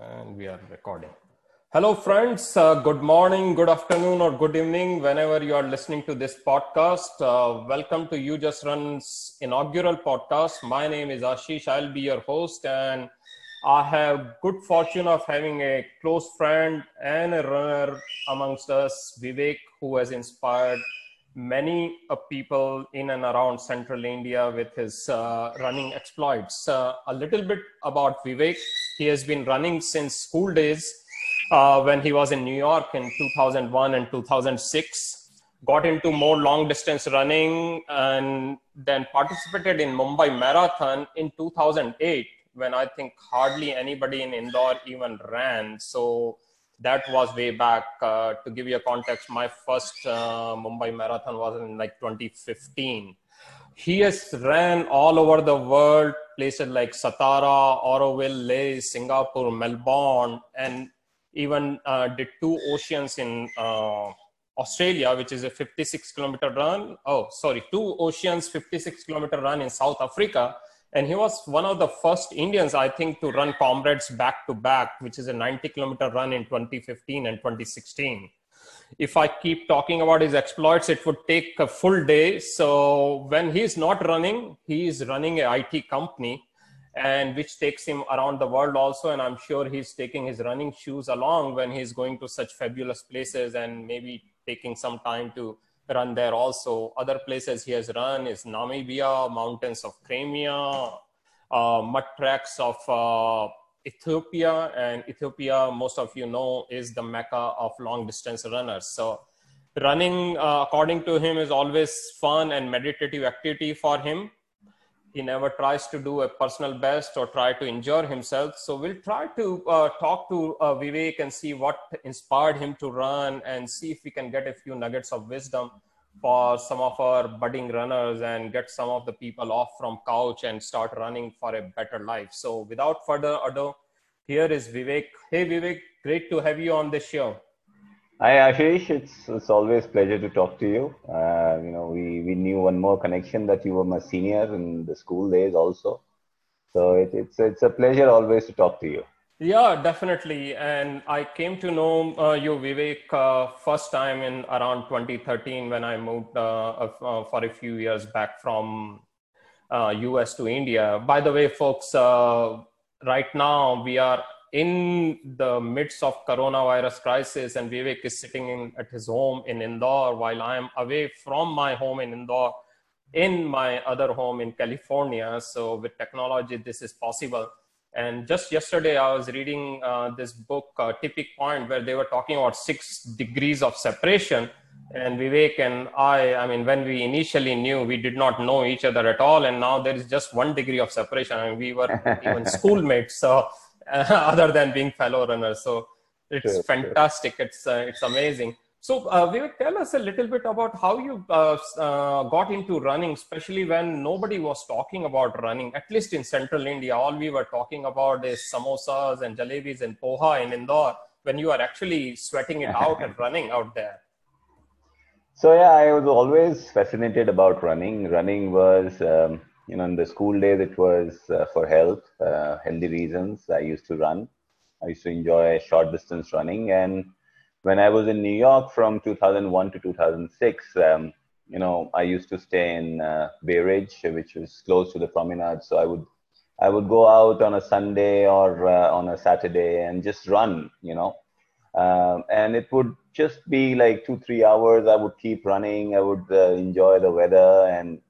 and we are recording. Hello, friends. Uh, good morning, good afternoon, or good evening, whenever you are listening to this podcast. Uh, welcome to You Just Run's inaugural podcast. My name is Ashish. I'll be your host, and I have good fortune of having a close friend and a runner amongst us, Vivek, who has inspired many uh, people in and around central India with his uh, running exploits. Uh, a little bit about Vivek. He has been running since school days uh, when he was in New York in 2001 and 2006. Got into more long distance running and then participated in Mumbai Marathon in 2008 when I think hardly anybody in Indore even ran. So that was way back. Uh, to give you a context, my first uh, Mumbai marathon was in like 2015. He has ran all over the world, places like Satara, Auroville, Leh, Singapore, Melbourne, and even uh, did two oceans in uh, Australia, which is a 56 kilometer run. Oh, sorry, two oceans, 56 kilometer run in South Africa and he was one of the first Indians, I think, to run comrades back to back, which is a 90 kilometer run in 2015 and 2016. If I keep talking about his exploits, it would take a full day. So when he's not running, he is running a IT company, and which takes him around the world also. And I'm sure he's taking his running shoes along when he's going to such fabulous places and maybe taking some time to run there also. Other places he has run is Namibia, mountains of Crimea, uh, mud tracks of uh, Ethiopia, and Ethiopia, most of you know, is the mecca of long distance runners. So, running, uh, according to him, is always fun and meditative activity for him. He never tries to do a personal best or try to injure himself. So, we'll try to uh, talk to uh, Vivek and see what inspired him to run and see if we can get a few nuggets of wisdom for some of our budding runners and get some of the people off from couch and start running for a better life. So without further ado, here is Vivek. Hey Vivek, great to have you on the show. Hi Ashish, it's it's always pleasure to talk to you. Uh, you know, we we knew one more connection that you were my senior in the school days also. So it, it's it's a pleasure always to talk to you. Yeah, definitely. And I came to know uh, you, Vivek, uh, first time in around 2013 when I moved uh, uh for a few years back from US uh, to India. By the way, folks, uh, right now we are in the midst of coronavirus crisis and Vivek is sitting in, at his home in Indore while I am away from my home in Indore in my other home in California. So with technology, this is possible and just yesterday, I was reading uh, this book, uh, Tipping Point, where they were talking about six degrees of separation. And Vivek and I, I mean, when we initially knew, we did not know each other at all. And now there is just one degree of separation. I mean, we were even schoolmates, so uh, other than being fellow runners. So it's sure, fantastic. Sure. It's, uh, it's amazing. So, uh, Vivek, tell us a little bit about how you uh, uh, got into running, especially when nobody was talking about running, at least in central India. All we were talking about is samosas and jalebis and poha in Indore, when you are actually sweating it out and running out there. So, yeah, I was always fascinated about running. Running was, um, you know, in the school days, it was uh, for health, uh, healthy reasons. I used to run. I used to enjoy short distance running. And when I was in New York from 2001 to 2006, um, you know, I used to stay in uh, Bay Ridge, which was close to the promenade. So I would, I would go out on a Sunday or uh, on a Saturday and just run, you know, um, and it would just be like two, three hours. I would keep running. I would uh, enjoy the weather and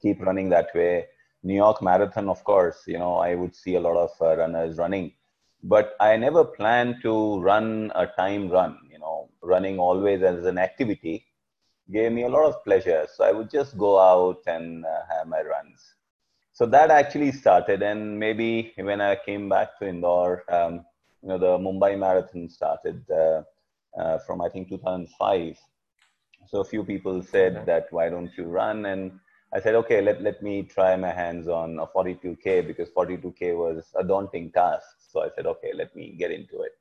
keep running that way. New York Marathon, of course, you know, I would see a lot of uh, runners running but I never planned to run a time run. You know, running always as an activity gave me a lot of pleasure. So I would just go out and uh, have my runs. So that actually started, and maybe when I came back to Indore, um, you know, the Mumbai Marathon started uh, uh, from I think 2005. So a few people said that why don't you run and I said, okay, let, let me try my hands on a 42K because 42K was a daunting task. So I said, okay, let me get into it.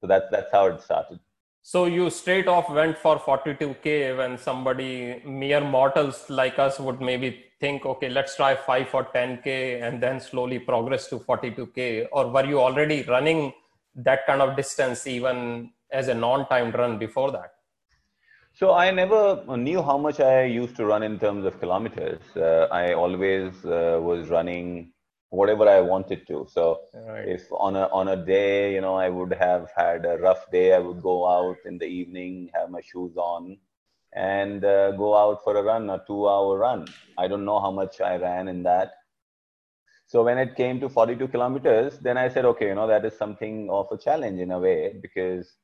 So that's, that's how it started. So you straight off went for 42K when somebody, mere mortals like us, would maybe think, okay, let's try five for 10K and then slowly progress to 42K? Or were you already running that kind of distance even as a non timed run before that? So I never knew how much I used to run in terms of kilometers. Uh, I always uh, was running whatever I wanted to. So right. if on a on a day, you know, I would have had a rough day, I would go out in the evening, have my shoes on, and uh, go out for a run, a two-hour run. I don't know how much I ran in that. So when it came to 42 kilometers, then I said, okay, you know, that is something of a challenge in a way because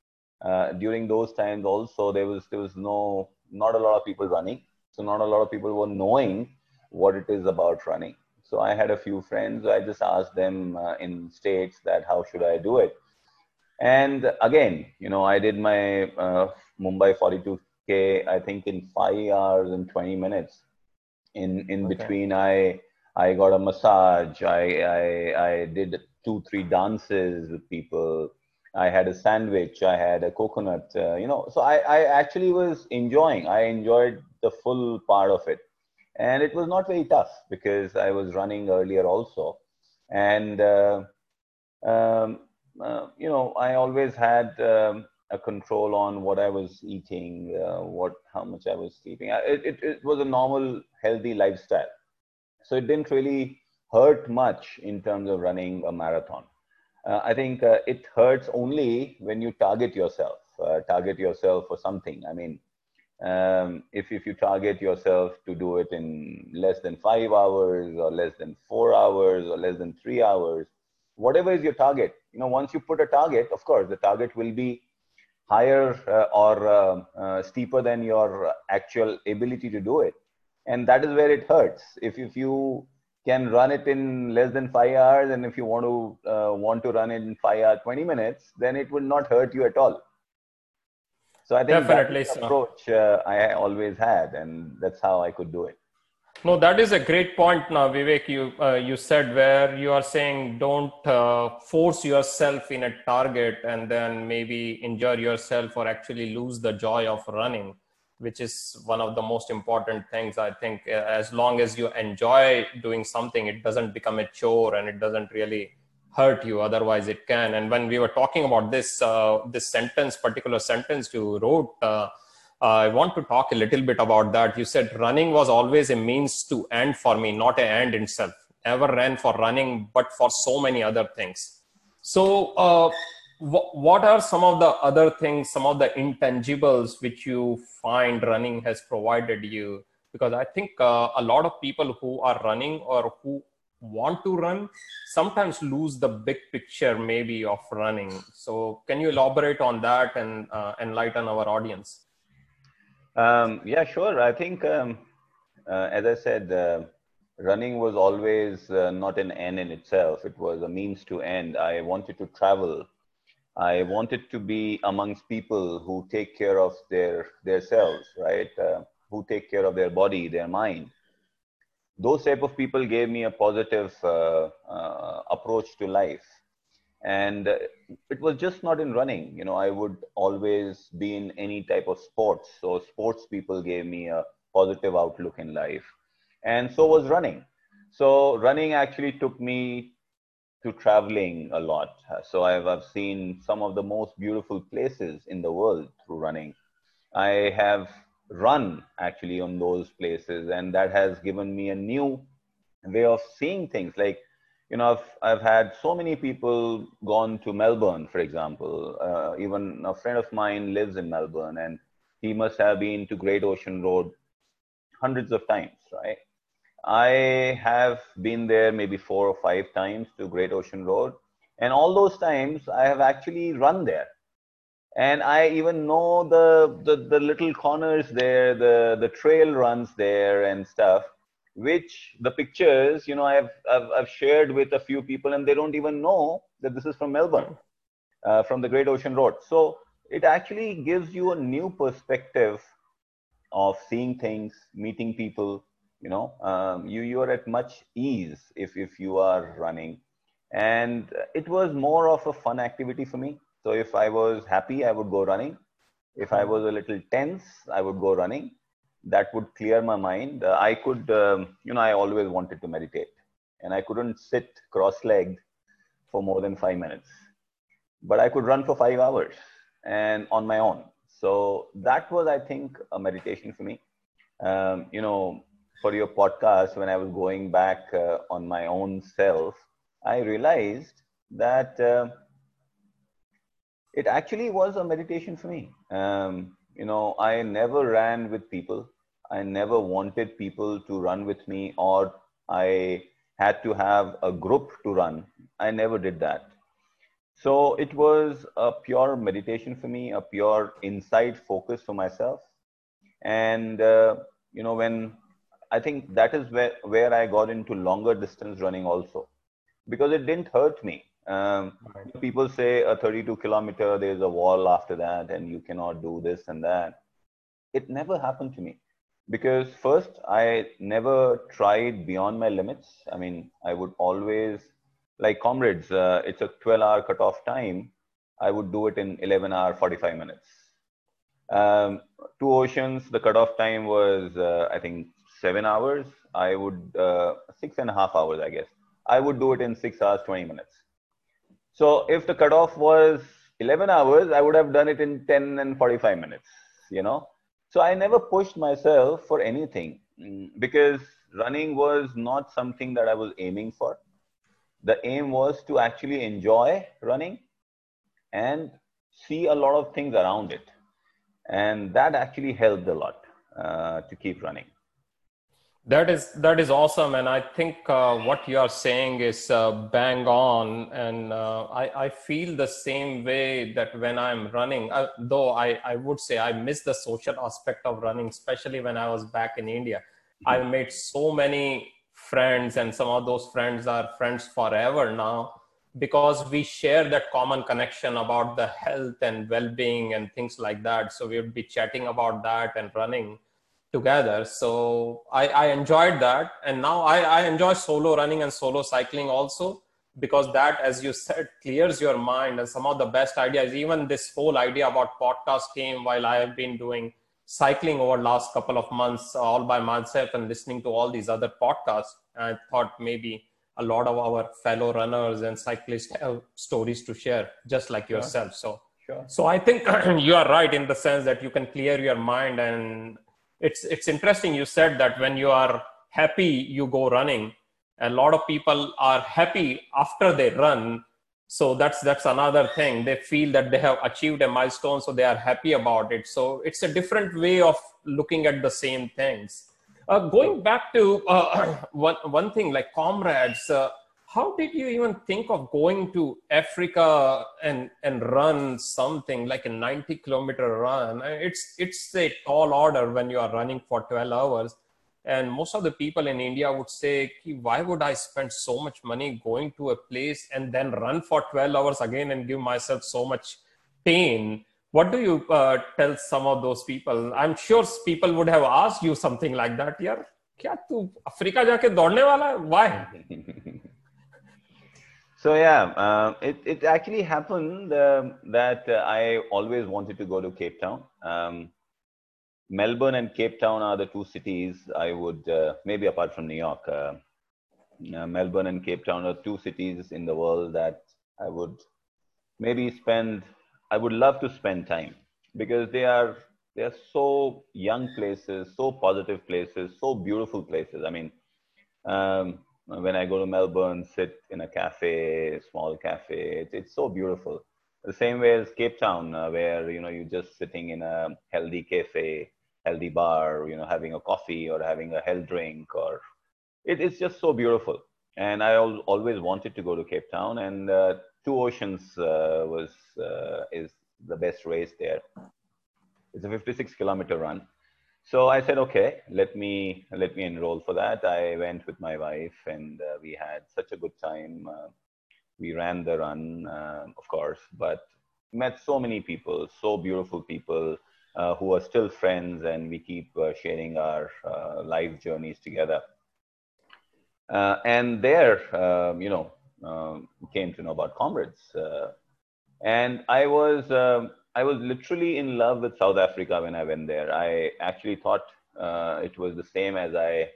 uh, during those times also there was there was no not a lot of people running, so not a lot of people were knowing what it is about running. So I had a few friends. I just asked them uh, in states that how should I do it. And again, you know, I did my uh, Mumbai 42k. I think in five hours and 20 minutes. In in okay. between, I I got a massage. I I I did two three dances with people. I had a sandwich. I had a coconut. Uh, you know, so I I actually was enjoying. I enjoyed the full part of it and it was not very tough because I was running earlier also, and uh, um, uh, you know I always had um, a control on what I was eating, uh, what how much I was sleeping. It, it, it was a normal healthy lifestyle, so it didn't really hurt much in terms of running a marathon. Uh, I think uh, it hurts only when you target yourself, uh, target yourself for something. I mean, um, if, if you target yourself to do it in less than five hours or less than four hours or less than three hours, whatever is your target, you know, once you put a target, of course, the target will be higher uh, or uh, uh, steeper than your actual ability to do it. And that is where it hurts. If, if you can run it in less than five hours and if you want to uh, want to run it in five hours, 20 minutes, then it will not hurt you at all so I think Definitely that approach uh, I always had, and that's how I could do it. No, that is a great point. Now, Vivek, you uh, you said where you are saying don't uh, force yourself in a target and then maybe injure yourself or actually lose the joy of running, which is one of the most important things. I think as long as you enjoy doing something, it doesn't become a chore and it doesn't really hurt you otherwise it can. And when we were talking about this uh, this sentence particular sentence you wrote uh, i want to talk a little bit about that. You said running was always a means to end for me not an end itself. Never ran for running but for so many other things. So uh, what are some of the other things some of the intangibles which you find running has provided you? Because i think uh, a lot of people who are running or who want to run sometimes lose the big picture maybe of running. So can you elaborate on that and uh, enlighten our audience? Um, yeah sure. I think um, uh, as i said uh, running was always uh, not an end in itself. It was a means to end. I wanted to travel. I wanted to be amongst people who take care of their their selves right? Uh, who take care of their body their mind those type of people gave me a positive uh, uh, approach to life. And uh, it was just not in running. You know i would always be in any type of sports. So sports people gave me a positive outlook in life. And so was running. So running actually took me to traveling a lot. So i've, I've seen some of the most beautiful places in the world through running. I have run actually on those places and that has given me a new way of seeing things. Like you know i've, I've had so many people gone to melbourne for example. Uh, even a friend of mine lives in melbourne and he must have been to great ocean road hundreds of times right? I have been there maybe four or five times to great ocean road and all those times i have actually run there and I even know the, the, the little corners there, the, the trail runs there and stuff, which the pictures, you know, I've, I've, I've shared with a few people and they don't even know that this is from Melbourne, uh, from the Great Ocean Road. So it actually gives you a new perspective of seeing things, meeting people, you know, um, you, you are at much ease if, if you are running. And it was more of a fun activity for me so if I was happy, I would go running. If I was a little tense, I would go running. that would clear my mind. Uh, I could, um, you know, I always wanted to meditate, and I couldn't sit cross-legged for more than five minutes, but I could run for five hours and on my own. So that was, I think, a meditation for me. Um, you know, for your podcast, when I was going back uh, on my own self, I realized that uh, it actually was a meditation for me. Um, you know, I never ran with people. I never wanted people to run with me, or I had to have a group to run. I never did that. So it was a pure meditation for me, a pure inside focus for myself. And, uh, you know, when I think that is where, where I got into longer distance running also, because it didn't hurt me. Um, right. People say a 32 kilometer, there's a wall after that, and you cannot do this and that. It never happened to me because first, I never tried beyond my limits. I mean, I would always, like comrades, uh, it's a 12 hour cutoff time. I would do it in 11 hour 45 minutes. Um, two oceans, the cutoff time was, uh, I think, seven hours. I would, uh, six and a half hours, I guess. I would do it in six hours, 20 minutes. So if the cutoff was 11 hours, I would have done it in 10 and 45 minutes, you know. So I never pushed myself for anything mm, because running was not something that I was aiming for. The aim was to actually enjoy running and see a lot of things around it. And that actually helped a lot uh, to keep running that is that is awesome. And i think uh, what you are saying is uh, bang on. And uh, I, I feel the same way that when i'm running uh, though I, I would say i miss the social aspect of running especially when i was back in india. I made so many friends and some of those friends are friends forever now because we share that common connection about the health and well-being and things like that. So we would be chatting about that and running together. So I, I enjoyed that. And now I, I enjoy solo running and solo cycling also because that, as you said, clears your mind. And some of the best ideas, even this whole idea about podcast came while I have been doing cycling over last couple of months uh, all by myself and listening to all these other podcasts. And I thought maybe a lot of our fellow runners and cyclists have stories to share, just like yourself. So, sure. so I think you are right in the sense that you can clear your mind and it's it's interesting you said that when you are happy you go running. A lot of people are happy after they run. So that's that's another thing. They feel that they have achieved a milestone so they are happy about it. So it's a different way of looking at the same things. Uh, going back to uh, one, one thing like comrades uh, how did you even think of going to Africa and and run something like a 90 kilometer run? It's it's a tall order when you are running for 12 hours. And most of the people in India would say, why would I spend so much money going to a place and then run for 12 hours again and give myself so much pain? What do you uh, tell some of those people? I'm sure people would have asked you something like that. Yeah, क्या तू Africa जाके दौड़ने वाला है? Why? so yeah, uh, it it actually happened uh, that uh, I always wanted to go to Cape Town. Um, Melbourne and Cape Town are the two cities I would uh, maybe apart from New York. Uh, uh, Melbourne and Cape Town are two cities in the world that I would maybe spend. I would love to spend time because they are they are so young places, so positive places, so beautiful places. I mean. Um, when I go to Melbourne, sit in a cafe, small cafe. It's, it's so beautiful. The same way as Cape Town, uh, where you know you're just sitting in a healthy cafe, healthy bar, you know, having a coffee or having a health drink, or it, it's just so beautiful. And I al- always wanted to go to Cape Town, and uh, Two Oceans uh, was uh, is the best race there. It's a 56 kilometer run so I said, okay, let me let me enroll for that. I went with my wife, and uh, we had such a good time. Uh, we ran the run, uh, of course, but met so many people, so beautiful people uh, who are still friends, and we keep uh, sharing our uh, life journeys together. and there, um, you know, um, came to know about comrades, and I was. I was literally in love with South Africa when I went there. I actually thought uh, it was the same as I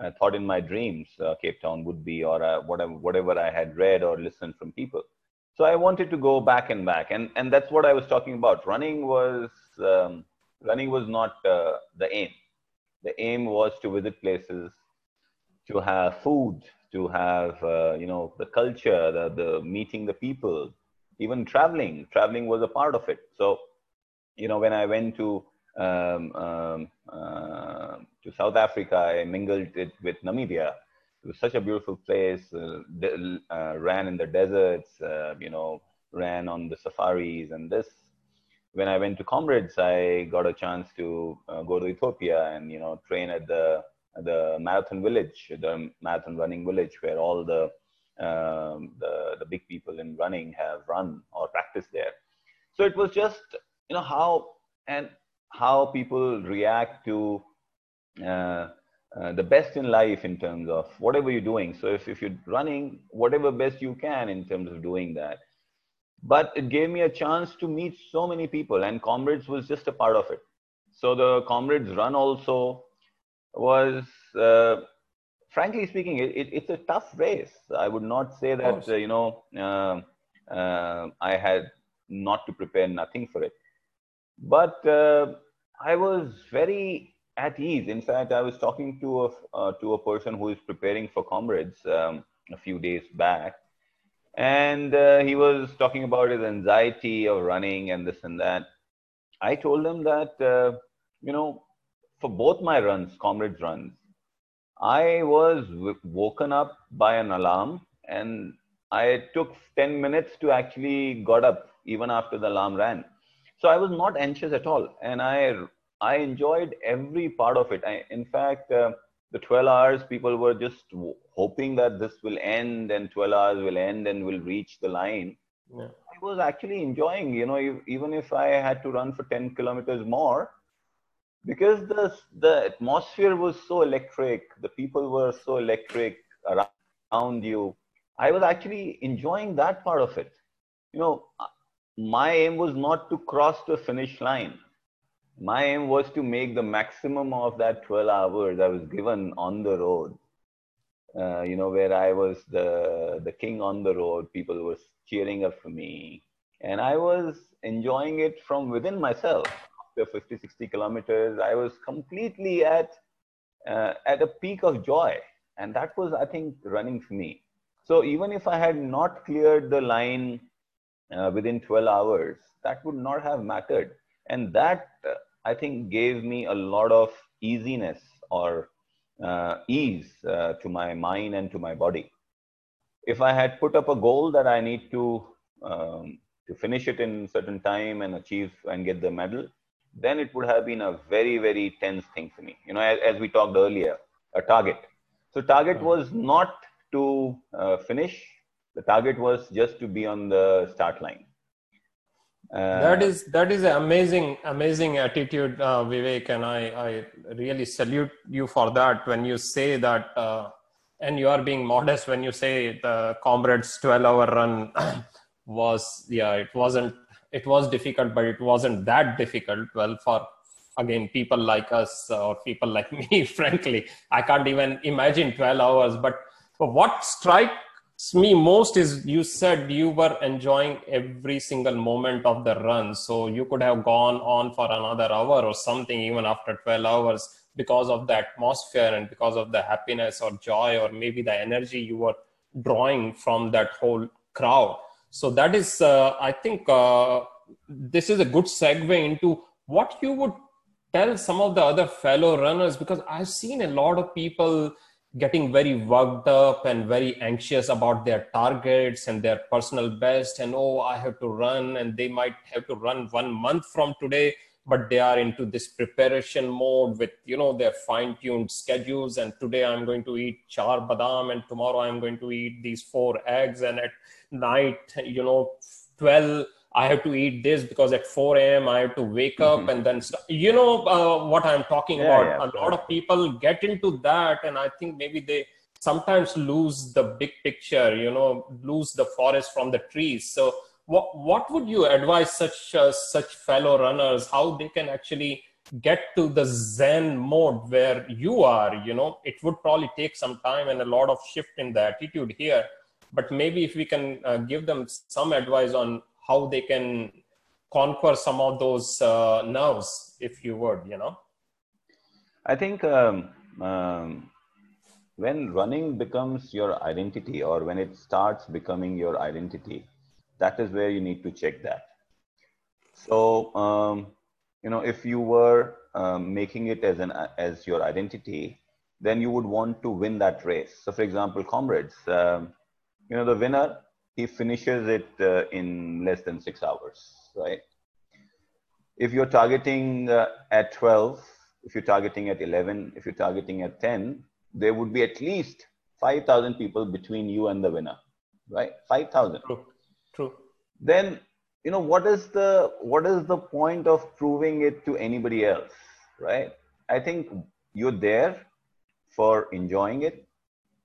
uh, thought in my dreams uh, Cape Town would be, or uh, whatever whatever I had read or listened from people. So I wanted to go back and back, and and that's what I was talking about. Running was um, running was not uh, the aim. The aim was to visit places, to have food, to have uh, you know the culture, the, the meeting the people, even traveling. Traveling was a part of it. So you know when I went to um, um, uh, to South Africa, I mingled it with Namibia. It was such a beautiful place. Uh, de- uh, ran in the deserts, uh, you know, ran on the safaris, and this. When I went to Comrades, I got a chance to uh, go to Ethiopia and you know train at the the marathon village, the marathon running village, where all the um, the the big people in running have run or practiced there. So it was just you know how and how people react to uh, uh, the best in life in terms of whatever you're doing. So if, if you're running, whatever best you can in terms of doing that. But it gave me a chance to meet so many people, and Comrades was just a part of it. So the Comrades run also was, uh, frankly speaking, it, it, it's a tough race. I would not say that, uh, you know, uh, uh, I had not to prepare nothing for it. But I was very at ease. In fact, I was talking to a uh, to a person who is preparing for comrades um, a few days back, and uh, he was talking about his anxiety of running and this and that. I told him that uh, you know, for both my runs, comrades runs, I was w- woken up by an alarm, and I took ten minutes to actually got up even after the alarm ran. So I was not anxious at all, and I I enjoyed every part of it. I, in fact, uh, the 12 hours, people were just hoping that this will end and 12 hours will end and will reach the line. Yeah. I was actually enjoying, you know, even if I had to run for 10 kilometers more, because the, the atmosphere was so electric, the people were so electric around you. I was actually enjoying that part of it. You know, my aim was not to cross the finish line my aim was to make the maximum of that 12 hours I was given on the road. Uh, you know, where I was the, the king on the road, people were cheering up for me. And I was enjoying it from within myself. After 50, 60 kilometers, I was completely at, uh, at a peak of joy. And that was, I think, running for me. So even if I had not cleared the line uh, within 12 hours, that would not have mattered. And that uh, I think gave me a lot of easiness or uh, ease uh, to my mind and to my body. If I had put up a goal that I need to um, to finish it in certain time and achieve and get the medal, then it would have been a very very tense thing for me. You know, as, as we talked earlier, a target. So target was not to uh, finish. The target was just to be on the start line. Uh, that is that is an amazing amazing attitude uh, vivek and i i really salute you for that when you say that uh, and you are being modest when you say the comrades 12 hour run was yeah it wasn't it was difficult but it wasn't that difficult. Well for again people like us or people like me frankly i can't even imagine 12 hours. But what strikes me most is you said you were enjoying every single moment of the run. So you could have gone on for another hour or something even after 12 hours because of the atmosphere and because of the happiness or joy or maybe the energy you were drawing from that whole crowd so that is uh, i think uh, this is a good segue into what you would tell some of the other fellow runners because i've seen a lot of people getting very worked up and very anxious about their targets and their personal best and oh i have to run and they might have to run one month from today but they are into this preparation mode with you know their fine tuned schedules and today i'm going to eat char badam and tomorrow i'm going to eat these four eggs and at night you know 12 I have to eat this because at 4 a.m. I have to wake up mm-hmm. and then st- you know uh, what I'm talking yeah, about. Yeah, a lot of people get into that, and I think maybe they sometimes lose the big picture. You know, lose the forest from the trees. So, what what would you advise such uh, such fellow runners how they can actually get to the zen mode where you are you know it would probably take some time and a lot of shift in the attitude here but maybe if we can uh, give them some advice on how they can conquer some of those uh, nerves if you would you know? I think um, um, when running becomes your identity or when it starts becoming your identity that is where you need to check that. So um, you know if you were um, making it as an as your identity then you would want to win that race. So for example comrades um, you know the winner he finishes it uh, in less than six hours right? If you're targeting uh, at 12 if you're targeting at 11 if you're targeting at 10 there would be at least 5000 people between you and the winner right? 5000 true. True. Then you know what is the what is the point of proving it to anybody else right? I think you're there for enjoying it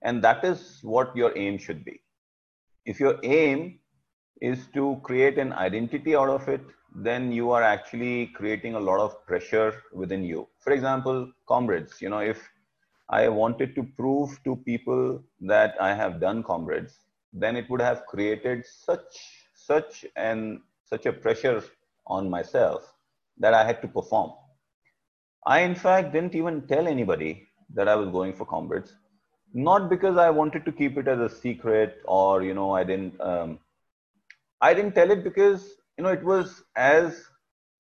and that is what your aim should be if your aim is to create an identity out of it then you are actually creating a lot of pressure within you for example comrades you know if i wanted to prove to people that i have done comrades then it would have created such such and such a pressure on myself that I had to perform. I, in fact, didn't even tell anybody that I was going for comrades, not because I wanted to keep it as a secret or, you know, I didn't, um, I didn't tell it because, you know, it was as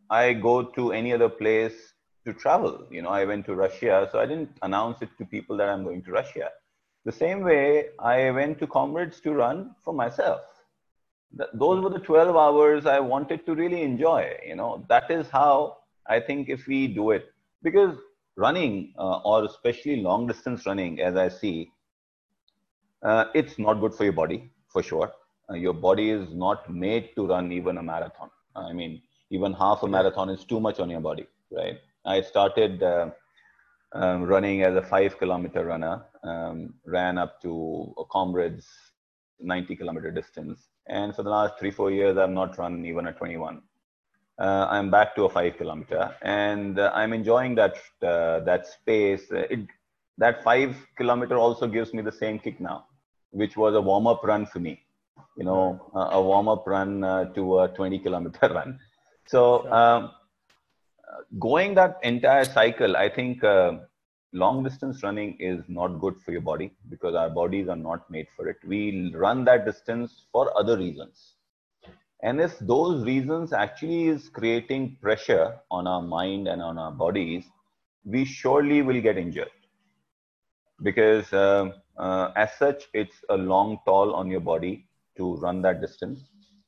I go to any other place to travel. You know, I went to Russia, so I didn't announce it to people that I'm going to Russia. The same way I went to comrades to run for myself those were the 12 hours I wanted to really enjoy. You know, that is how I think if we do it, because running uh, or especially long distance running, as I see, uh, it's not good for your body for sure. Uh, your body is not made to run even a marathon. I mean, even half a marathon is too much on your body, right? I started uh, um, running as a five kilometer runner, um, ran up to a comrades 90 kilometer distance and for the last three, four years, I've not run even a 21. Uh, I'm back to a five kilometer and uh, I'm enjoying that, uh, that space. Uh, it, that five kilometer also gives me the same kick now, which was a warm up run for me, you know, a warm up run uh, to a 20 kilometer run. So, um, going that entire cycle, I think uh, long distance running is not good for your body because our bodies are not made for it. We run that distance for other reasons. And if those reasons actually is creating pressure on our mind and on our bodies, we surely will get injured. Because uh, uh, as such, it's a long toll on your body to run that distance.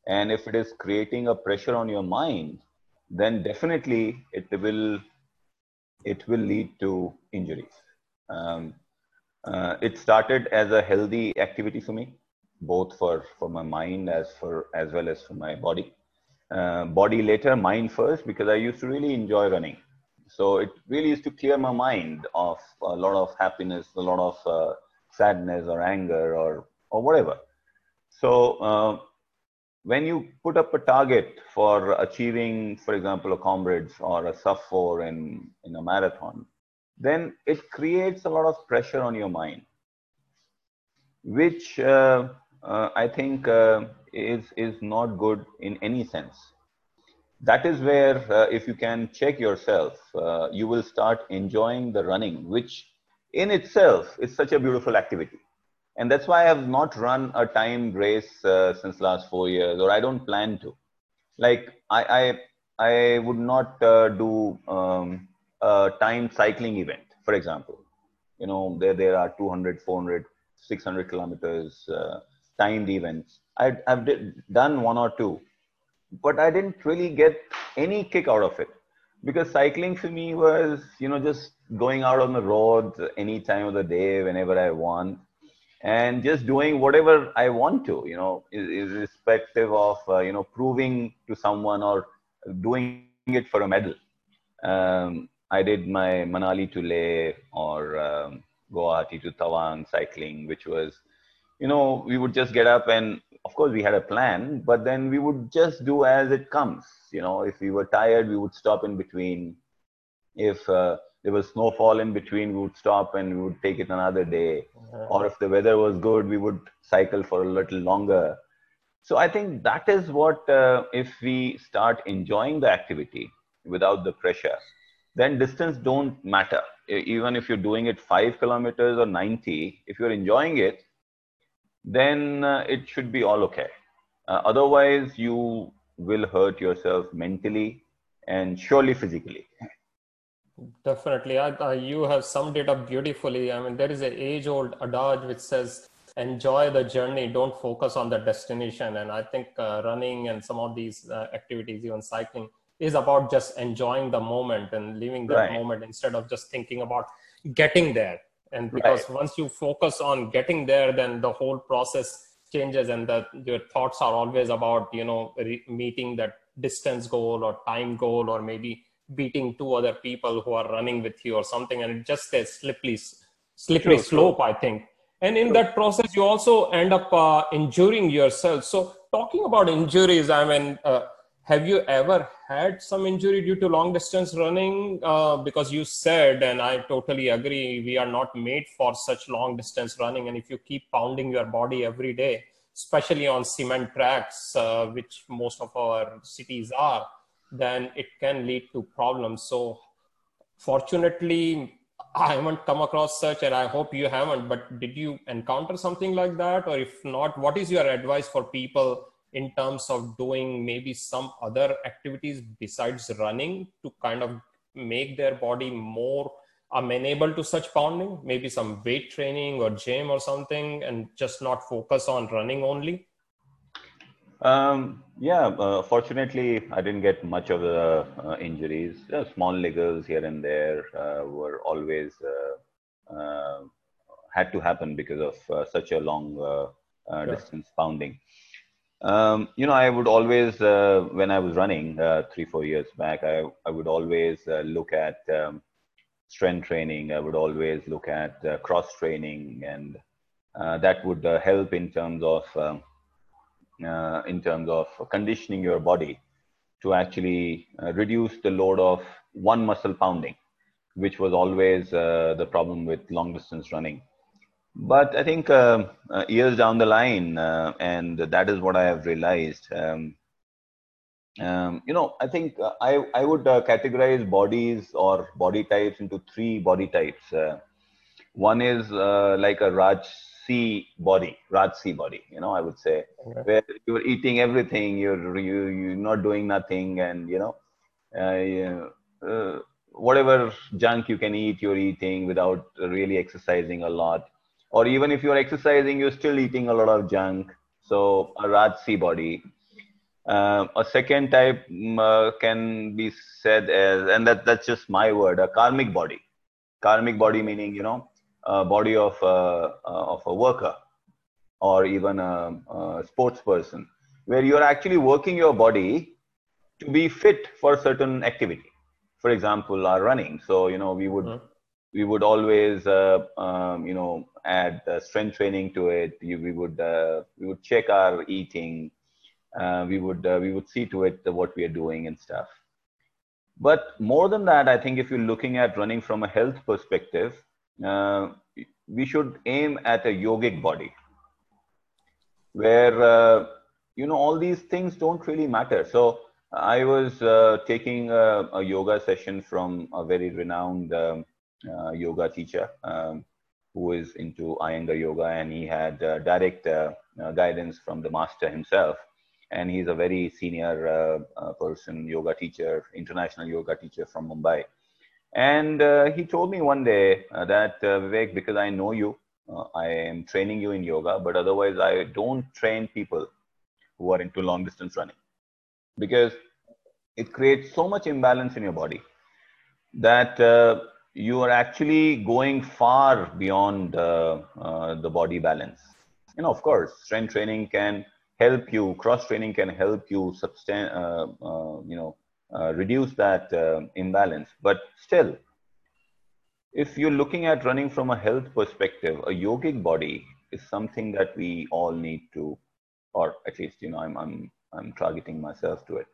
And if it is creating a pressure on your mind, then definitely it will it will lead to injuries. Um, uh, it started as a healthy activity for me, both for, for my mind as for as well as for my body. Uh, body later, mind first, because I used to really enjoy running. So it really used to clear my mind of a lot of happiness, a lot of uh, sadness or anger or or whatever. So uh, when you put up a target for achieving, for example, a comrades or a sub four in, in a marathon, then it creates a lot of pressure on your mind, which uh, uh, I think uh, is, is not good in any sense. That is where, uh, if you can check yourself, uh, you will start enjoying the running, which in itself is such a beautiful activity. And that's why i have not run a time race uh, since last four years or i don't plan to. Like i i, I would not uh, do um, a time cycling event for example. You know there there are 200 400 600 kilometers uh, timed events I, i've did, done one or two but i didn't really get any kick out of it because cycling for me was you know just going out on the road any time of the day whenever i want and just doing whatever I want to, you know, irrespective of, uh, you know, proving to someone or doing it for a medal. Um, I did my Manali to Leh or um, Guwahati to Tawang cycling, which was, you know, we would just get up and of course we had a plan, but then we would just do as it comes. You know, if we were tired, we would stop in between. If uh, there was snowfall in between, we would stop and we would take it another day. Or if the weather was good, we would cycle for a little longer. So I think that is what, uh, if we start enjoying the activity without the pressure, then distance don't matter. Even if you're doing it five kilometers or 90, if you're enjoying it, then uh, it should be all okay. Uh, otherwise, you will hurt yourself mentally and surely physically. Definitely. I, I, you have summed it up beautifully. I mean, there is an age old adage which says, enjoy the journey, don't focus on the destination. And I think uh, running and some of these uh, activities, even cycling, is about just enjoying the moment and living that right. moment instead of just thinking about getting there. And because right. once you focus on getting there, then the whole process changes and that your thoughts are always about, you know, re- meeting that distance goal or time goal or maybe beating two other people who are running with you or something and it just a slippery slippery true, slope true. i think and in true. that process you also end up uh, injuring yourself so talking about injuries i mean uh, have you ever had some injury due to long distance running uh, because you said and i totally agree we are not made for such long distance running and if you keep pounding your body every day especially on cement tracks uh, which most of our cities are then it can lead to problems. So, fortunately, I haven't come across such, and I hope you haven't. But did you encounter something like that? Or if not, what is your advice for people in terms of doing maybe some other activities besides running to kind of make their body more amenable to such pounding? Maybe some weight training or gym or something, and just not focus on running only? Um, yeah, uh, fortunately, I didn't get much of the uh, injuries. Uh, small niggles here and there uh, were always uh, uh, had to happen because of such a long distance pounding. Um, you know, I would always, when I was running three, four years back, I, I would always look at um, strength training. I would always look at cross training, and that would help in terms of um, uh, in terms of conditioning your body to actually uh, reduce the load of one muscle pounding, which was always uh, the problem with long distance running. But I think uh, uh, years down the line, uh, and that is what I have realized. Um, um, you know, I think I, I would categorize bodies or body types into three body types. one is like a Raj C body, Rajsi body, you know, I would say, okay. where you're eating everything, you're, you, you're not doing nothing, and, you know, uh, uh, whatever junk you can eat, you're eating without really exercising a lot. Or even if you're exercising, you're still eating a lot of junk. So, a Rajsi body. Uh, a second type mm, uh, can be said as, and that, that's just my word, a karmic body. Karmic body meaning, you know, uh, body of a, uh, of a worker or even a, a sports person, where you're actually working your body to be fit for certain activity. For example, our running. So you know we would mm-hmm. We would always uh, um, you know add uh, strength training to it. We would uh, we would check our eating. Uh, we would we would see to it what we are doing and stuff. But more than that, I think if you're looking at running from a health perspective, uh, we should aim at a yogic body where uh, you know all these things don't really matter so i was uh, taking a, a, yoga session from a very renowned um, uh, yoga teacher um, who is into iyengar yoga and he had uh, direct uh, guidance from the master himself. And he's a very senior person yoga teacher international yoga teacher from mumbai. And uh, he told me one day uh, that, uh, Vivek, because I know you, uh, I am training you in yoga, but otherwise I don't train people who are into long distance running. Because it creates so much imbalance in your body that uh, you are actually going far beyond uh, the body balance. You know, of course, strength training can help you, cross training can help you sustain, you know, uh, reduce that uh, imbalance. But still, if you're looking at running from a health perspective, a yogic body is something that we all need to, or at least, you know, I'm, I'm, I'm targeting myself to it.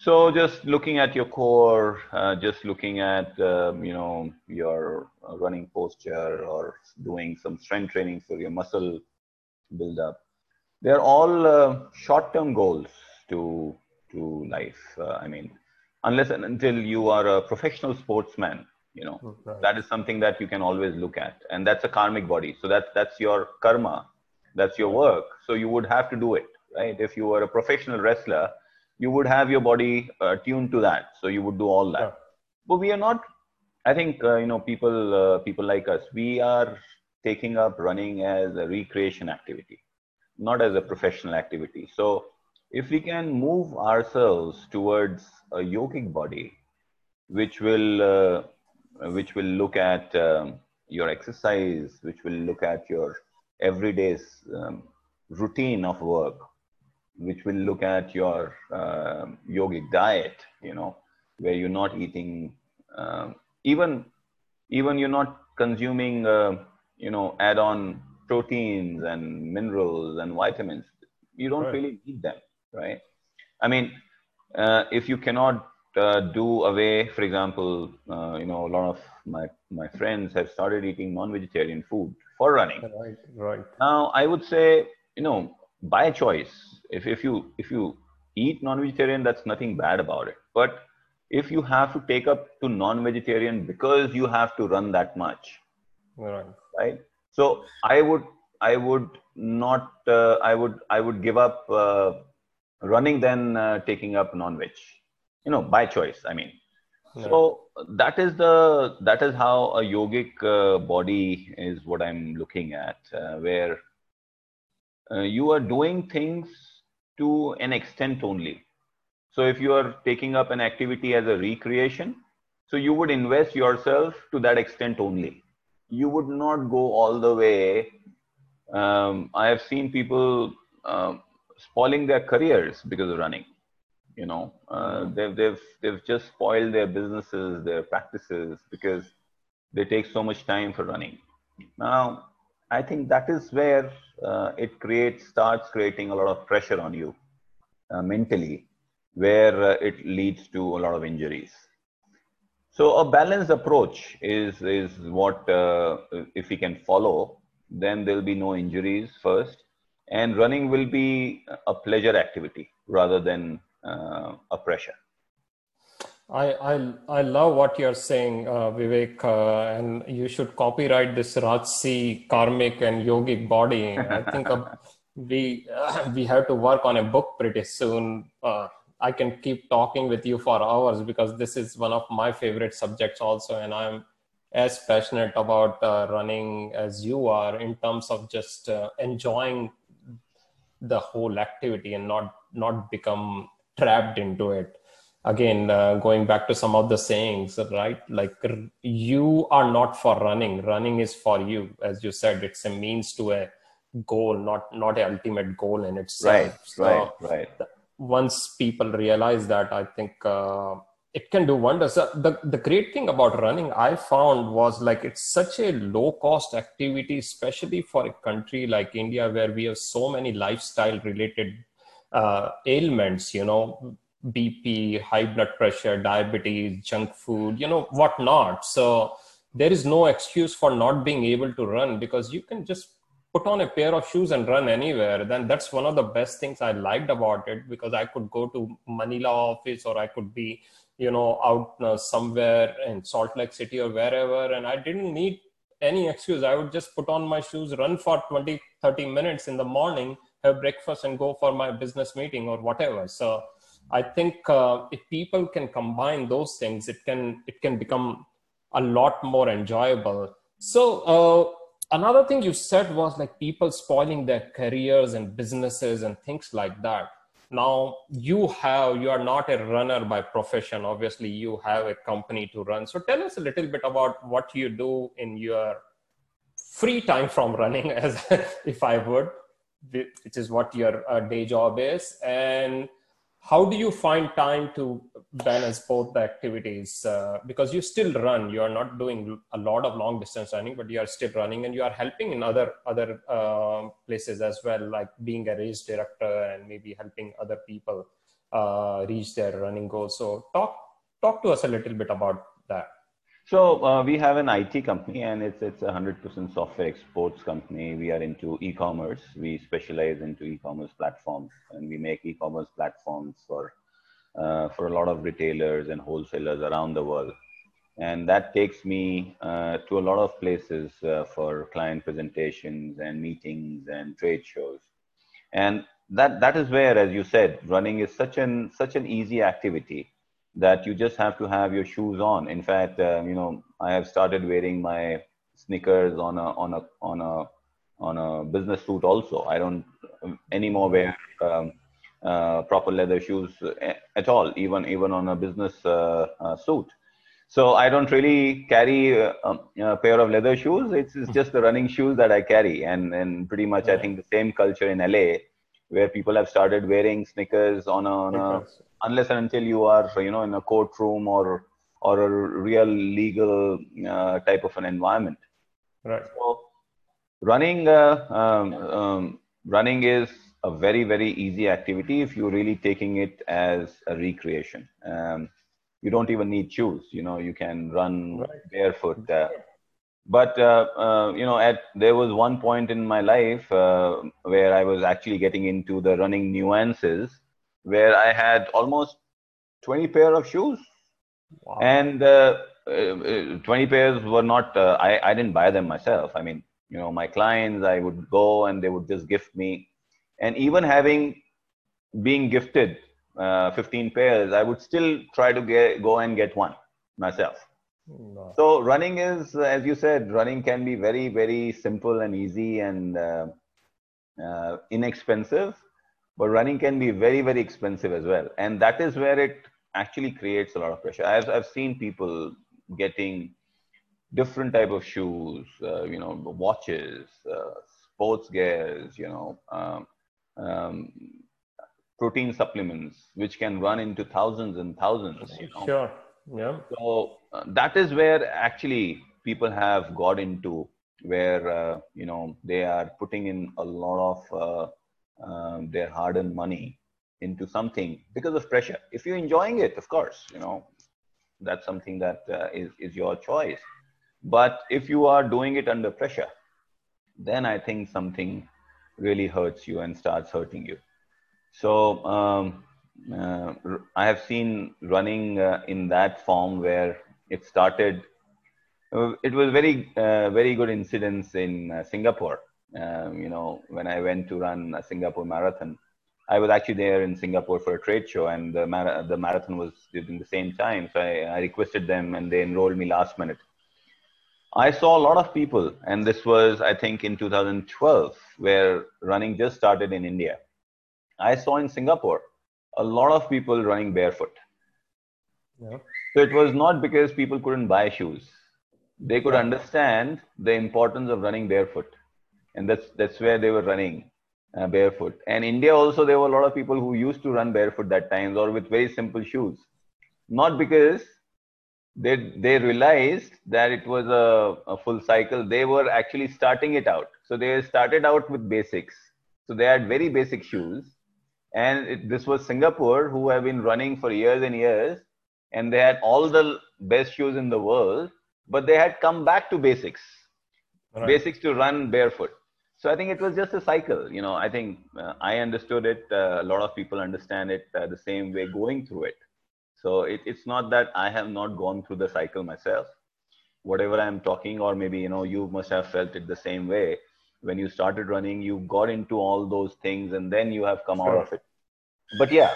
So just looking at your core, uh, just looking at um, you know your uh, running posture or doing some strength training for your muscle build up. They're all uh, short-term goals to to life. Uh, I mean, unless and until you are a professional sportsman, you know right. that is something that you can always look at, and that's a karmic body. So that's that's your karma, that's your work. So you would have to do it, right? If you were a professional wrestler you would have your body uh, tuned to that. So you would do all that. But we are not i think uh, you know people uh, people like us we are taking up running as a recreation activity not as a professional activity. So if we can move ourselves towards a yogic body which will uh, which will look at um, your exercise which will look at your everyday um, routine of work which will look at your uh, yogic diet, you know, where you're not eating, uh, even even you're not consuming, uh, you know, add-on proteins and minerals and vitamins. You don't right. really need them, right? I mean, uh, if you cannot uh, do away, for example, uh, you know, a lot of my my friends have started eating non-vegetarian food for running. Right, right. Now, I would say, you know, by choice if, if you if you eat non-vegetarian that's nothing bad about it. But if you have to take up to non-vegetarian because you have to run that much right. right? So i would i would not uh, i would i would give up uh, running than uh, taking up non-veg you know by choice i mean. Yeah. so that is the that is how a yogic uh, body is what i'm looking at uh, where uh, you are doing things to an extent only. So if you are taking up an activity as a recreation, so you would invest yourself to that extent only. You would not go all the way. Um, I have seen people uh, spoiling their careers because of running. You know, uh, they've they've they've just spoiled their businesses, their practices because they take so much time for running. Now, I think that is where uh, it creates starts creating a lot of pressure on you uh, mentally, where uh, it leads to a lot of injuries. So a balanced approach is is what uh, if we can follow, then there'll be no injuries first, and running will be a pleasure activity rather than uh, a pressure. I, I, I love what you're saying, uh, Vivek, uh, and you should copyright this Rajsi karmic and yogic body. I think uh, we uh, we have to work on a book pretty soon. Uh, I can keep talking with you for hours because this is one of my favorite subjects also, and I'm as passionate about uh, running as you are in terms of just enjoying the whole activity and not not become trapped into it again uh, going back to some of the sayings right? Like you are not for running. Running is for you. As you said it's a means to a goal not not an ultimate goal in itself. Right so right right. once people realize that i think uh, it can do wonders. Uh, the the great thing about running i found was like it's such a low cost activity especially for a country like india where we have so many lifestyle related uh, ailments you know BP, high blood pressure, diabetes, junk food, you know, whatnot. So there is no excuse for not being able to run because you can just put on a pair of shoes and run anywhere. Then that's one of the best things I liked about it because I could go to Manila office or I could be, you know, out uh, somewhere in Salt Lake City or wherever. And I didn't need any excuse. I would just put on my shoes, run for 20, 30 minutes in the morning, have breakfast and go for my business meeting or whatever. So I think uh, if people can combine those things, it can it can become a lot more enjoyable. So uh, another thing you said was like people spoiling their careers and businesses and things like that. Now you have you are not a runner by profession. Obviously, you have a company to run. So tell us a little bit about what you do in your free time from running, as if I would, which is what your uh, day job is, and how do you find time to balance both the activities uh, because you still run you are not doing a lot of long distance running but you are still running and you are helping in other other uh, places as well like being a race director and maybe helping other people uh, reach their running goals. So talk talk to us a little bit about that. So uh, we have an IT company, and it's it's a hundred percent software exports company. We are into e-commerce. We specialize into e-commerce platforms, and we make e-commerce platforms for uh, for a lot of retailers and wholesalers around the world. And that takes me uh, to a lot of places uh, for client presentations and meetings and trade shows. And that that is where, as you said, running is such an such an easy activity that you just have to have your shoes on. In fact, um, you know, I have started wearing my sneakers on a on a on a on a business suit also. I don't anymore wear um, uh, proper leather shoes at all, even even on a business uh, uh, suit. So I don't really carry a, um, a, pair of leather shoes. It's, it's just the running shoes that I carry, and and pretty much I think the same culture in LA where people have started wearing sneakers on a, on a unless and until you are you know in a courtroom or or a real legal uh, type of an environment. Right. So running uh, um, um, running is a very very easy activity if you're really taking it as a recreation. Um, you don't even need shoes you know you can run right. barefoot uh, but uh, uh, you know at there was one point in my life uh, where i was actually getting into the running nuances where i had almost 20 pair of shoes. Wow. and uh, uh, 20 pairs were not uh, I, I didn't buy them myself. I mean you know my clients i would go and they would just gift me. And even having being gifted 15 pairs i would still try to get go and get one myself no. So running is, as you said, running can be very, very simple and easy and uh, uh, inexpensive, but running can be very, very expensive as well. And that is where it actually creates a lot of pressure. I've, I've seen people getting different type of shoes, uh, you know, watches, uh, sports gears, you know, um, um, protein supplements, which can run into thousands and thousands. You know? Sure yeah. So uh, that is where actually people have got into where uh, you know they are putting in a lot of uh, um, their hard-earned money into something because of pressure. If you're enjoying it of course you know that's something that uh, is is your choice. But if you are doing it under pressure then i think something really hurts you and starts hurting you. So um, I have seen running uh, in that form where it started. Uh, it was very, uh, very good incidents in uh, Singapore. Um, you know, when I went to run a Singapore marathon, I was actually there in Singapore for a trade show, and the, mar- the marathon was during the same time. So I, I requested them, and they enrolled me last minute. I saw a lot of people, and this was, I think, in 2012, where running just started in India. I saw in Singapore a lot of people running barefoot. Yeah. So it was not because people couldn't buy shoes. They could understand the importance of running barefoot. And that's, that's where they were running uh, barefoot. And India also, there were a lot of people who used to run barefoot that times or with very simple shoes. Not because they, they realized that it was a, a full cycle. They were actually starting it out. So they started out with basics. So they had very basic shoes and it, this was Singapore, who have been running for years and years, and they had all the best shoes in the world, but they had come back to basics, right. basics to run barefoot. So I think it was just a cycle. You know, I think uh, I understood it. Uh, a lot of people understand it uh, the same way going through it. So it, it's not that I have not gone through the cycle myself. Whatever I'm talking, or maybe you know, you must have felt it the same way when you started running you got into all those things and then you have come sure. out of it. But yeah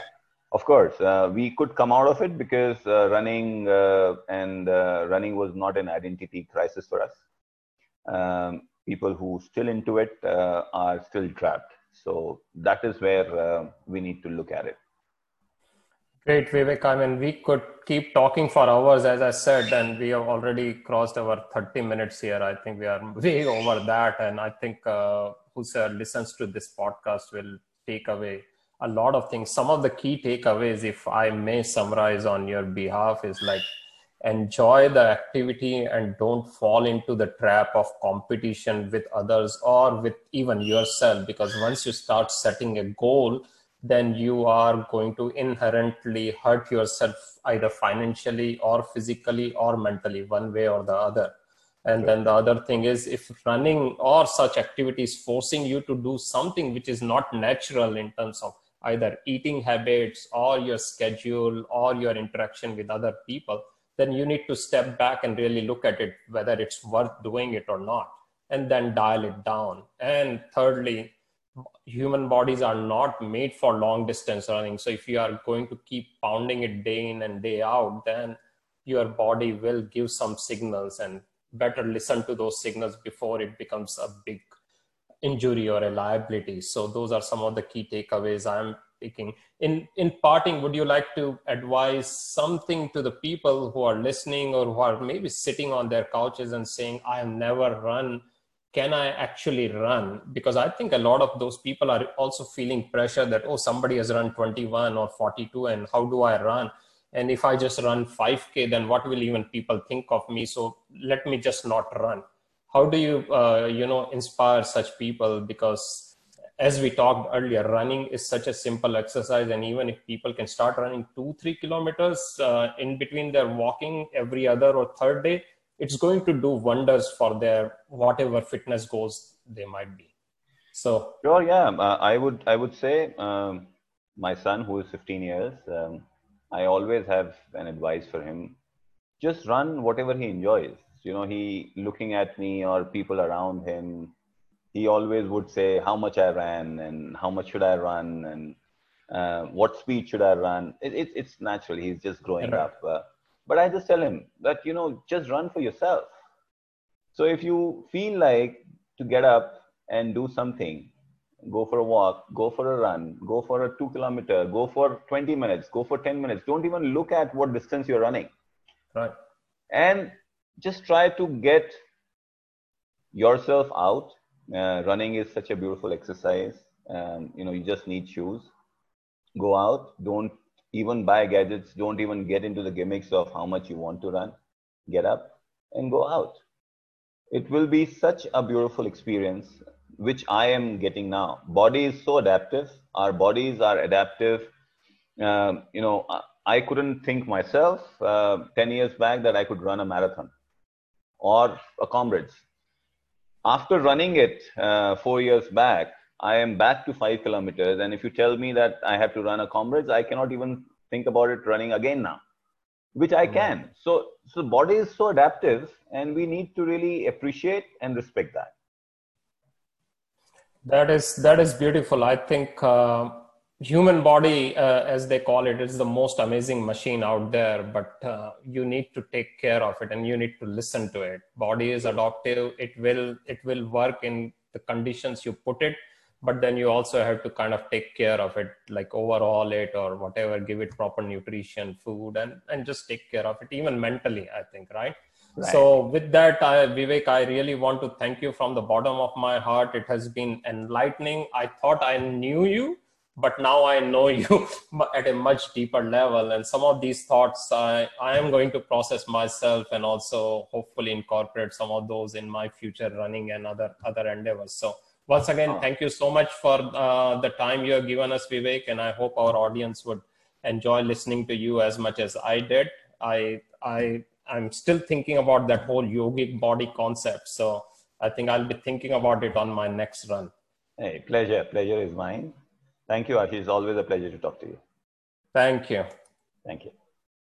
of course uh, we could come out of it because uh, running uh, and uh, running was not an identity crisis for us. Um, people who still into it uh, are still trapped. So that is where uh, we need to look at it Great, Vivek. I mean, we could keep talking for hours, as I said, and we have already crossed our 30 minutes here. I think we are way over that. And I think uh, whoever listens to this podcast will take away a lot of things. Some of the key takeaways, if I may summarize on your behalf, is like enjoy the activity and don't fall into the trap of competition with others or with even yourself. Because once you start setting a goal, then you are going to inherently hurt yourself either financially or physically or mentally, one way or the other. And then the other thing is if running or such activities forcing you to do something which is not natural in terms of either eating habits or your schedule or your interaction with other people, then you need to step back and really look at it, whether it's worth doing it or not, and then dial it down. And thirdly, human bodies are not made for long distance running. So if you are going to keep pounding it day in and day out, then your body will give some signals and better listen to those signals before it becomes a big injury or a liability. So those are some of the key takeaways I'm picking. In in parting, would you like to advise something to the people who are listening or who are maybe sitting on their couches and saying, I have never run can I actually run? Because I think a lot of those people are also feeling pressure that, oh, somebody has run 21 or 42, and how do I run? And if I just run 5K, then what will even people think of me? So let me just not run. How do you, uh, you know, inspire such people? Because as we talked earlier, running is such a simple exercise. And even if people can start running two, three kilometers uh, in between their walking every other or third day, it's going to do wonders for their whatever fitness goals they might be. So sure yeah. Uh, i would i would say um, my son who is 15 years um, i always have an advice for him. Just run whatever he enjoys. You know he looking at me or people around him he always would say how much i ran and how much should i run and uh, what speed should i run? It, it, it's natural. He's just growing right. up. Uh, but I just tell him that, you know, just run for yourself. So if you feel like to get up and do something, go for a walk, go for a run, go for a two kilometer, go for 20 minutes, go for 10 minutes. Don't even look at what distance you're running. Right. And just try to get yourself out. Uh, running is such a beautiful exercise. Um, you know, you just need shoes. Go out. Don't even buy gadgets, don't even get into the gimmicks of how much you want to run. Get up and go out. It will be such a beautiful experience, which I am getting now. Body is so adaptive. Our bodies are adaptive. Uh, you know, I couldn't think myself uh, 10 years back that I could run a marathon or a Comrades. After running it uh, four years back, I am back to five kilometers. And if you tell me that I have to run a comrades, I cannot even think about it running again now, which I can. So, so body is so adaptive and we need to really appreciate and respect that. That is, that is beautiful. I think uh, human body, uh, as they call it, is the most amazing machine out there, but uh, you need to take care of it and you need to listen to it. Body is adaptive. It will, it will work in the conditions you put it but then you also have to kind of take care of it like overhaul it or whatever give it proper nutrition food and and just take care of it even mentally i think right, right. so with that I, vivek i really want to thank you from the bottom of my heart. It has been enlightening. I thought i knew you but now i know you at a much deeper level. And some of these thoughts i i am going to process myself and also hopefully incorporate some of those in my future running and other other endeavors. So once again, oh. thank you so much for uh, the time you have given us, Vivek, and I hope our audience would enjoy listening to you as much as I did. I, I, I'm still thinking about that whole yogic body concept. So I think I'll be thinking about it on my next run. Hey, pleasure. Pleasure is mine. Thank you, Ashish. It's always a pleasure to talk to you. Thank you. Thank you.